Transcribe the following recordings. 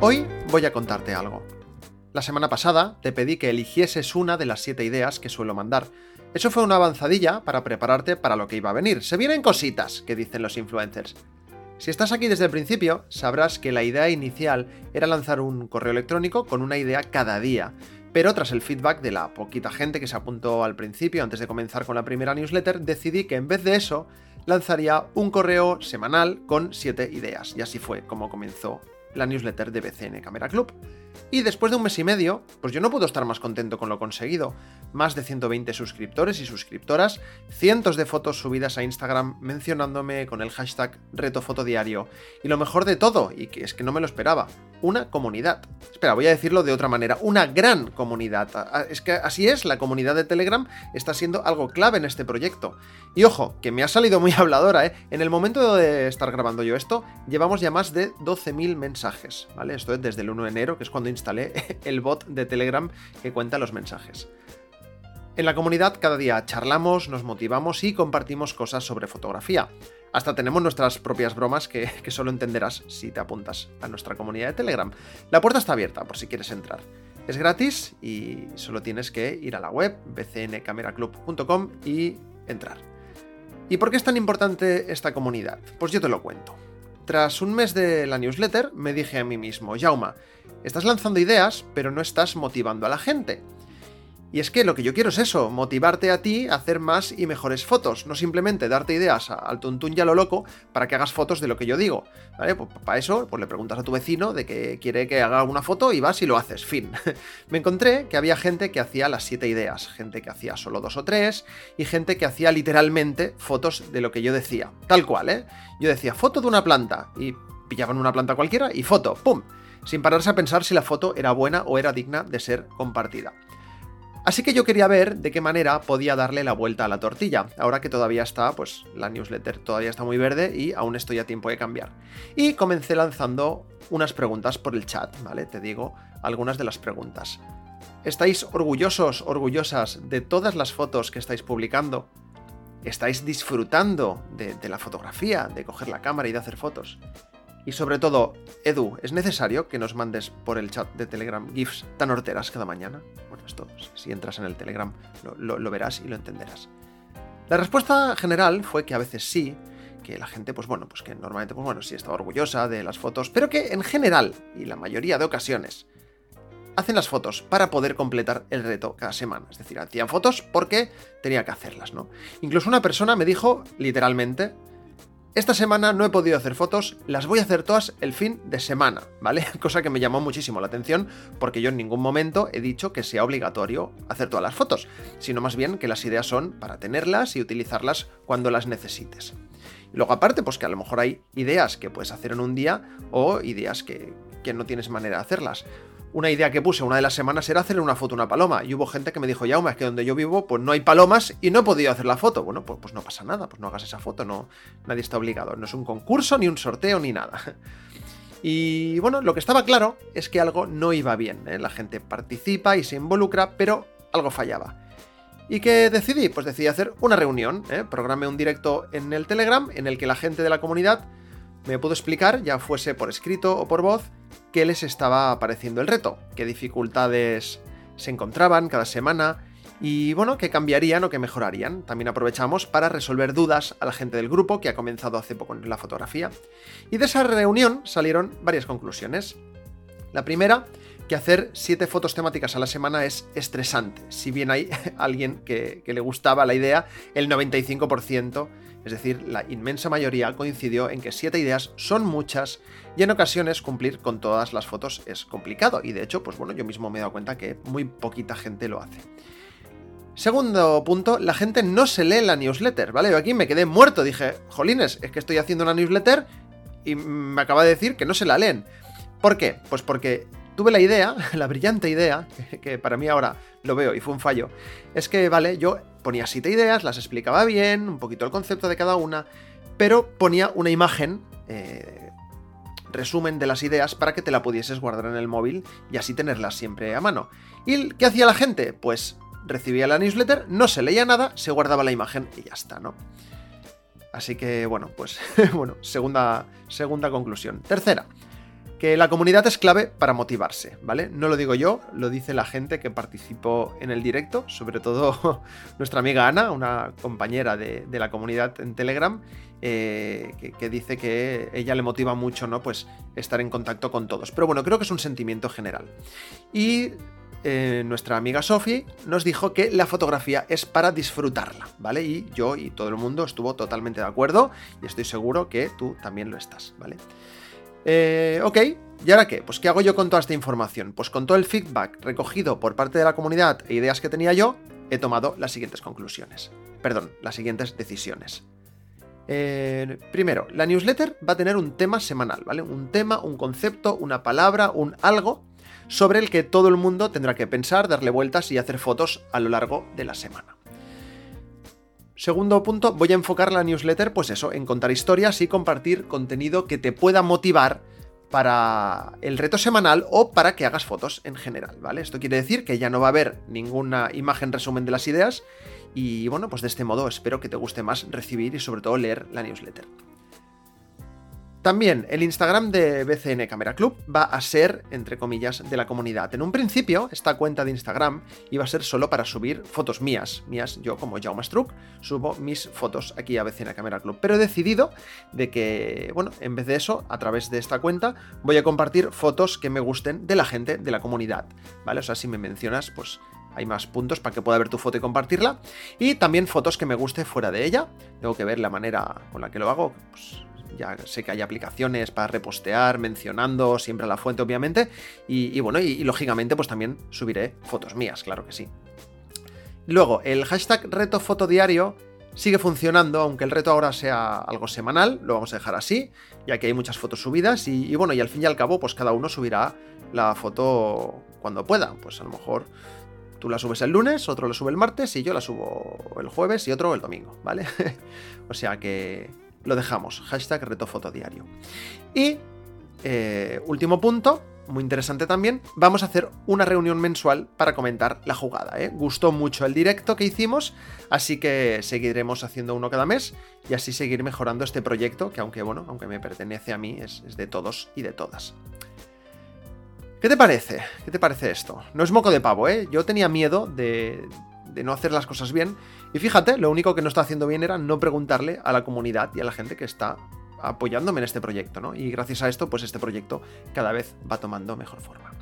Hoy voy a contarte algo. La semana pasada te pedí que eligieses una de las siete ideas que suelo mandar. Eso fue una avanzadilla para prepararte para lo que iba a venir. Se vienen cositas, que dicen los influencers. Si estás aquí desde el principio, sabrás que la idea inicial era lanzar un correo electrónico con una idea cada día. Pero tras el feedback de la poquita gente que se apuntó al principio, antes de comenzar con la primera newsletter, decidí que en vez de eso, lanzaría un correo semanal con siete ideas. Y así fue como comenzó la newsletter de BCN Camera Club. Y después de un mes y medio, pues yo no puedo estar más contento con lo conseguido. Más de 120 suscriptores y suscriptoras, cientos de fotos subidas a Instagram mencionándome con el hashtag retofotodiario. Y lo mejor de todo, y que es que no me lo esperaba, una comunidad. Espera, voy a decirlo de otra manera, una gran comunidad. Es que así es, la comunidad de Telegram está siendo algo clave en este proyecto. Y ojo, que me ha salido muy habladora, ¿eh? En el momento de estar grabando yo esto, llevamos ya más de 12.000 mensajes. Esto es desde el 1 de enero, que es cuando instalé el bot de Telegram que cuenta los mensajes. En la comunidad cada día charlamos, nos motivamos y compartimos cosas sobre fotografía. Hasta tenemos nuestras propias bromas que, solo entenderás si te apuntas a nuestra comunidad de Telegram. La puerta está abierta por si quieres entrar. Es gratis y solo tienes que ir a la web bcncameraclub.com y entrar. ¿Y por qué es tan importante esta comunidad? Pues yo te lo cuento. Tras un mes de la newsletter, me dije a mí mismo, Jauma, estás lanzando ideas, pero no estás motivando a la gente. Y es que lo que yo quiero es eso, motivarte a ti a hacer más y mejores fotos, no simplemente darte ideas al tuntún y a lo loco para que hagas fotos de lo que yo digo. ¿Vale? Pues para eso, pues le preguntas a tu vecino de que quiere que haga una foto y vas y lo haces, fin. Me encontré que había gente que hacía las siete ideas, gente que hacía solo dos o tres, y gente que hacía literalmente fotos de lo que yo decía. Tal cual, ¿eh? Yo decía foto de una planta, y pillaban una planta cualquiera y foto, ¡pum! Sin pararse a pensar si la foto era buena o era digna de ser compartida. Así que yo quería ver de qué manera podía darle la vuelta a la tortilla, ahora que todavía está, pues la newsletter todavía está muy verde y aún estoy a tiempo de cambiar. Y comencé lanzando unas preguntas por el chat, ¿vale? Te digo algunas de las preguntas. ¿Estáis orgullosos, orgullosas de todas las fotos que estáis publicando? ¿Estáis disfrutando de, de la fotografía, de coger la cámara y de hacer fotos? Y sobre todo, Edu, ¿es necesario que nos mandes por el chat de Telegram GIFs tan horteras cada mañana? Bueno, esto, si entras en el Telegram, lo, verás y lo entenderás. La respuesta general fue que a veces sí, que la gente, pues bueno, pues que normalmente, pues bueno, sí estaba orgullosa de las fotos, pero que en general, y la mayoría de ocasiones, hacen las fotos para poder completar el reto cada semana. Es decir, hacían fotos porque tenía que hacerlas, ¿no? Incluso una persona me dijo, literalmente, esta semana no he podido hacer fotos, las voy a hacer todas el fin de semana, ¿vale? Cosa que me llamó muchísimo la atención porque yo en ningún momento he dicho que sea obligatorio hacer todas las fotos, sino más bien que las ideas son para tenerlas y utilizarlas cuando las necesites. Luego aparte, pues que a lo mejor hay ideas que puedes hacer en un día o ideas que, que no tienes manera de hacerlas una idea que puse una de las semanas era hacerle una foto a una paloma. Y hubo gente que me dijo, Yauma, es que donde yo vivo, pues no hay palomas y no he podido hacer la foto. Bueno, pues, pues no pasa nada, pues no hagas esa foto, no, nadie está obligado. No es un concurso, ni un sorteo, ni nada. Y bueno, lo que estaba claro es que algo no iba bien. ¿eh? La gente participa y se involucra, pero algo fallaba. ¿Y qué decidí? Pues decidí hacer una reunión. ¿eh? Programé un directo en el Telegram en el que la gente de la comunidad me pudo explicar, ya fuese por escrito o por voz, qué les estaba pareciendo el reto, qué dificultades se encontraban cada semana y bueno, qué cambiarían o qué mejorarían. También aprovechamos para resolver dudas a la gente del grupo que ha comenzado hace poco en la fotografía. Y de esa reunión salieron varias conclusiones. La primera, que hacer siete fotos temáticas a la semana es estresante. Si bien hay alguien que, que le gustaba la idea, el 95% es decir, la inmensa mayoría coincidió en que siete ideas son muchas y en ocasiones cumplir con todas las fotos es complicado y de hecho, pues bueno, yo mismo me he dado cuenta que muy poquita gente lo hace. Segundo punto, la gente no se lee la newsletter, ¿vale? Yo aquí me quedé muerto, dije, jolines, es que estoy haciendo una newsletter y me acaba de decir que no se la leen. ¿Por qué? Pues porque tuve la idea, la brillante idea, que para mí ahora lo veo y fue un fallo, es que, vale, yo ponía siete ideas, las explicaba bien, un poquito el concepto de cada una, pero ponía una imagen, eh, resumen de las ideas, para que te la pudieses guardar en el móvil y así tenerlas siempre a mano. ¿Y qué hacía la gente? Pues recibía la newsletter, no se leía nada, se guardaba la imagen y ya está, ¿no? Así que, bueno, pues, bueno, segunda, segunda conclusión. Tercera, que la comunidad es clave para motivarse, ¿vale? No lo digo yo, lo dice la gente que participó en el directo, sobre todo nuestra amiga Ana, una compañera de, la comunidad en Telegram, eh, que, dice que ella le motiva mucho, ¿no? Pues estar en contacto con todos. Pero bueno, creo que es un sentimiento general. Y eh, nuestra amiga Sophie nos dijo que la fotografía es para disfrutarla, ¿vale? Y yo y todo el mundo estuvo totalmente de acuerdo y estoy seguro que tú también lo estás, ¿vale? Eh, ok, ¿y ahora qué? Pues ¿qué hago yo con toda esta información? Pues con todo el feedback recogido por parte de la comunidad e ideas que tenía yo, he tomado las siguientes conclusiones. Perdón, las siguientes decisiones. Eh, primero, la newsletter va a tener un tema semanal, ¿vale? Un tema, un concepto, una palabra, un algo sobre el que todo el mundo tendrá que pensar, darle vueltas y hacer fotos a lo largo de la semana. Segundo punto, voy a enfocar la newsletter, pues eso, en contar historias y compartir contenido que te pueda motivar para el reto semanal o para que hagas fotos en general, ¿vale? Esto quiere decir que ya no va a haber ninguna imagen resumen de las ideas y bueno, pues de este modo espero que te guste más recibir y sobre todo leer la newsletter. También el Instagram de BCN Camera Club va a ser, entre comillas, de la comunidad. En un principio, esta cuenta de Instagram iba a ser solo para subir fotos mías. Mías, yo como Jaume Struck, subo mis fotos aquí a BCN Camera Club. Pero he decidido de que, bueno, en vez de eso, a través de esta cuenta, voy a compartir fotos que me gusten de la gente de la comunidad. ¿Vale? O sea, si me mencionas, pues hay más puntos para que pueda ver tu foto y compartirla. Y también fotos que me guste fuera de ella. Tengo que ver la manera con la que lo hago. Pues ya sé que hay aplicaciones para repostear, mencionando siempre a la fuente, obviamente. Y, bueno, y, lógicamente, pues también subiré fotos mías, claro que sí. Luego, el hashtag reto fotodiario sigue funcionando, aunque el reto ahora sea algo semanal, lo vamos a dejar así, ya que hay muchas fotos subidas. Y, y bueno, y al fin y al cabo, pues cada uno subirá la foto cuando pueda. Pues a lo mejor Tú la subes el lunes, otro la sube el martes y yo la subo el jueves y otro el domingo, ¿vale? o sea que, lo dejamos. Hashtag reto fotodiario. Y eh, último punto, muy interesante también, vamos a hacer una reunión mensual para comentar la jugada. ¿eh? Gustó mucho el directo que hicimos, así que seguiremos haciendo uno cada mes y así seguir mejorando este proyecto que aunque bueno, aunque me pertenece a mí, es, es de todos y de todas. ¿Qué te parece? ¿Qué te parece esto? No es moco de pavo, ¿eh? Yo tenía miedo de, de no hacer las cosas bien. Y fíjate, lo único que no está haciendo bien era no preguntarle a la comunidad y a la gente que está apoyándome en este proyecto, ¿no? Y gracias a esto, pues este proyecto cada vez va tomando mejor forma.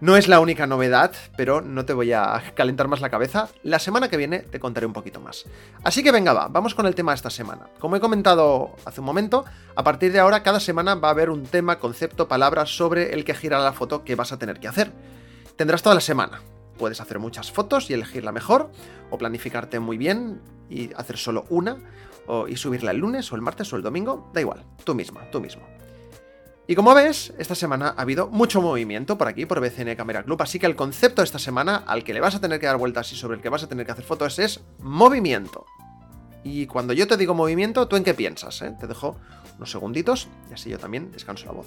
No es la única novedad, pero no te voy a calentar más la cabeza. La semana que viene te contaré un poquito más. Así que venga, va, vamos con el tema de esta semana. Como he comentado hace un momento, a partir de ahora cada semana va a haber un tema, concepto, palabra sobre el que gira la foto que vas a tener que hacer. Tendrás toda la semana, Puedes hacer muchas fotos y elegir la mejor, o planificarte muy bien y hacer solo una, o, y subirla el lunes o el martes o el domingo, da igual, tú misma, tú mismo. Y como ves, esta semana ha habido mucho movimiento por aquí, por BCN Camera Club, así que el concepto de esta semana al que le vas a tener que dar vueltas y sobre el que vas a tener que hacer fotos es movimiento. Y cuando yo te digo movimiento, ¿tú en qué piensas? Eh? Te dejo unos segunditos y así yo también descanso la voz.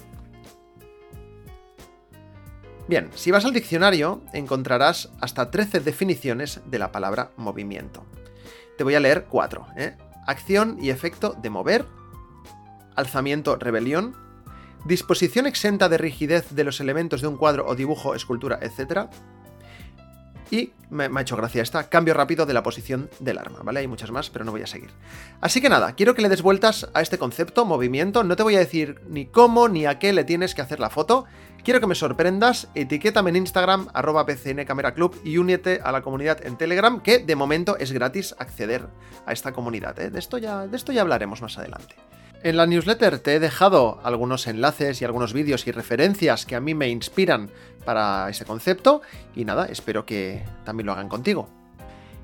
Bien, si vas al diccionario encontrarás hasta 13 definiciones de la palabra movimiento. Te voy a leer cuatro. ¿eh? Acción y efecto de mover, alzamiento, rebelión, disposición exenta de rigidez de los elementos de un cuadro o dibujo, escultura, etc. Y me, ha hecho gracia esta, cambio rápido de la posición del arma, ¿vale? Hay muchas más, pero no voy a seguir. Así que nada, quiero que le des vueltas a este concepto, movimiento, no te voy a decir ni cómo ni a qué le tienes que hacer la foto, quiero que me sorprendas, etiquétame en Instagram, arroba PCN Camera Club y únete a la comunidad en Telegram, que de momento es gratis acceder a esta comunidad, ¿eh? de, esto ya, de esto ya hablaremos más adelante. En la newsletter te he dejado algunos enlaces y algunos vídeos y referencias que a mí me inspiran para ese concepto y nada, espero que también lo hagan contigo.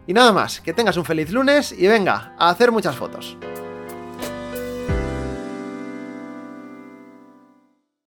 Y nada más, que tengas un feliz lunes y venga, a hacer muchas fotos.